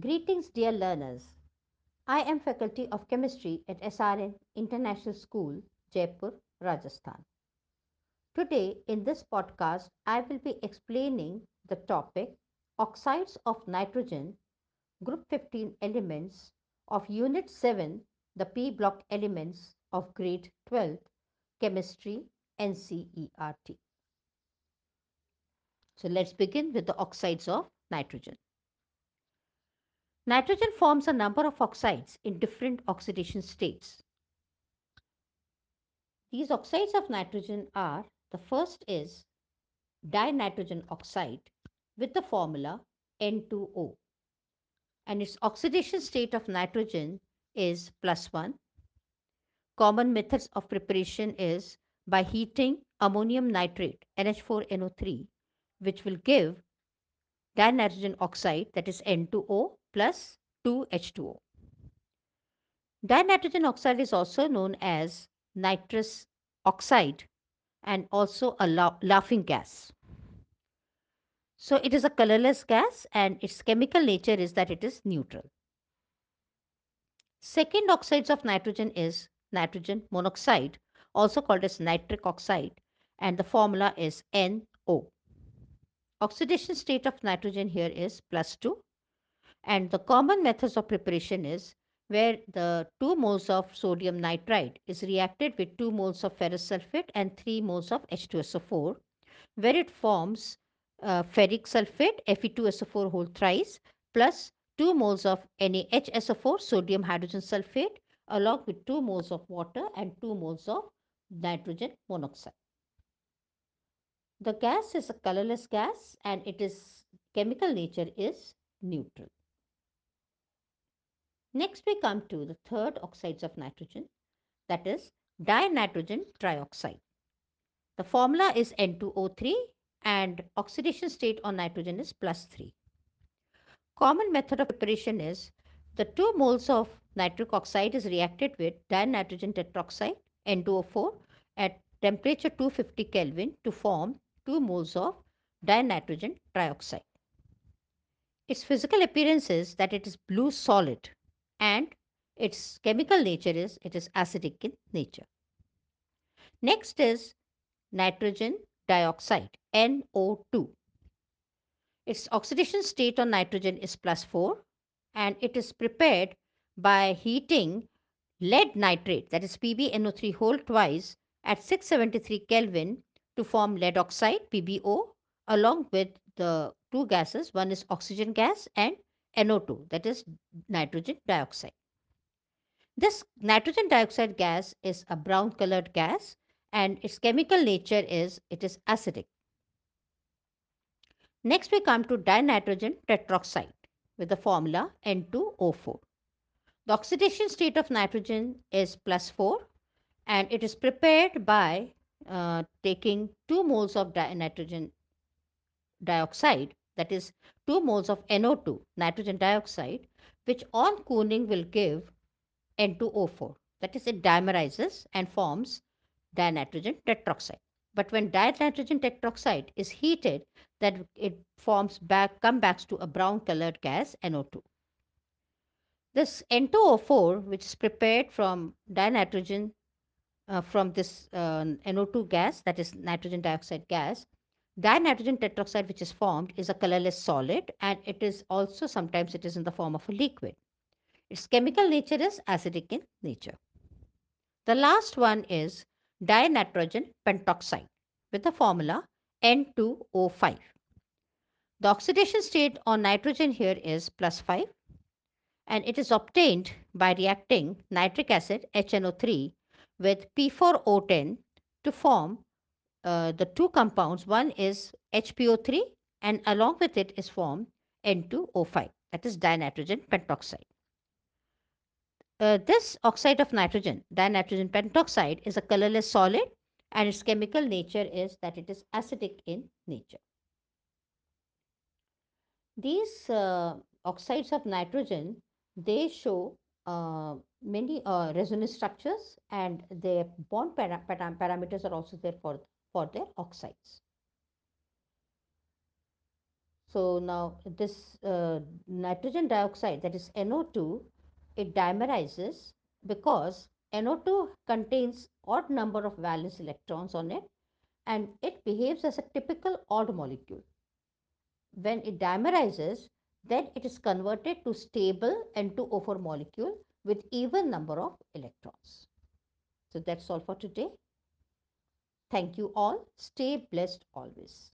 Greetings, dear learners. I am faculty of chemistry at SRN International School, Jaipur, Rajasthan. Today, in this podcast, I will be explaining the topic Oxides of Nitrogen, Group 15 elements of Unit 7, the P block elements of Grade 12, Chemistry, NCERT. So, let's begin with the oxides of nitrogen. Nitrogen forms a number of oxides in different oxidation states. These oxides of nitrogen are the first is dinitrogen oxide with the formula N2O and its oxidation state of nitrogen is plus 1. Common methods of preparation is by heating ammonium nitrate NH4NO3 which will give dinitrogen oxide that is N2O plus 2H2O. Dinitrogen oxide is also known as nitrous oxide and also a la laughing gas. So it is a colorless gas and its chemical nature is that it is neutral. Second oxides of nitrogen is nitrogen monoxide also called as nitric oxide and the formula is NO. Oxidation state of nitrogen here is plus 2 and the common methods of preparation is where the 2 moles of sodium nitrite is reacted with 2 moles of ferrous sulfate and 3 moles of H2SO4 where it forms uh, ferric sulfate Fe2SO4 whole thrice plus 2 moles of NaHSO4 sodium hydrogen sulfate along with 2 moles of water and 2 moles of nitrogen monoxide. The gas is a colorless gas and it is chemical nature is neutral. Next we come to the third oxides of nitrogen that is dinitrogen trioxide. The formula is N2O3 and oxidation state on nitrogen is plus 3. Common method of preparation is the 2 moles of nitric oxide is reacted with dinitrogen tetroxide N2O4 at temperature 250 Kelvin to form 2 moles of dinitrogen trioxide. Its physical appearance is that it is blue solid and its chemical nature is it is acidic in nature. Next is nitrogen dioxide NO2. Its oxidation state on nitrogen is plus 4 and it is prepared by heating lead nitrate that is PbNO3 whole twice at 673 Kelvin to form lead oxide PbO along with the two gases one is oxygen gas and NO2 that is nitrogen dioxide. This nitrogen dioxide gas is a brown colored gas and its chemical nature is it is acidic. Next we come to dinitrogen tetroxide with the formula N2O4. The oxidation state of nitrogen is plus 4 and it is prepared by uh, taking 2 moles of di nitrogen dioxide that is 2 moles of NO2 nitrogen dioxide which on cooling will give N2O4 that is it dimerizes and forms dinitrogen tetroxide. But when dinitrogen tetroxide is heated that it forms back come back to a brown colored gas NO2 this N2O4 which is prepared from dinitrogen uh, from this uh, NO2 gas, that is nitrogen dioxide gas, dinitrogen tetroxide which is formed is a colorless solid and it is also sometimes it is in the form of a liquid. Its chemical nature is acidic in nature. The last one is dinitrogen pentoxide with the formula N2O5. The oxidation state on nitrogen here is plus 5 and it is obtained by reacting nitric acid HNO3 with P4O10 to form uh, the two compounds. One is HPO3 and along with it is formed N2O5 that is dinitrogen pentoxide. Uh, this oxide of nitrogen, dinitrogen pentoxide, is a colorless solid and its chemical nature is that it is acidic in nature. These uh, oxides of nitrogen, they show uh, many uh, resonance structures and their bond para para parameters are also there for, for their oxides. So now this uh, nitrogen dioxide, that is NO2, it dimerizes because NO2 contains odd number of valence electrons on it and it behaves as a typical odd molecule. When it dimerizes, then it is converted to stable N2O4 molecule with even number of electrons. So that's all for today. Thank you all. Stay blessed always.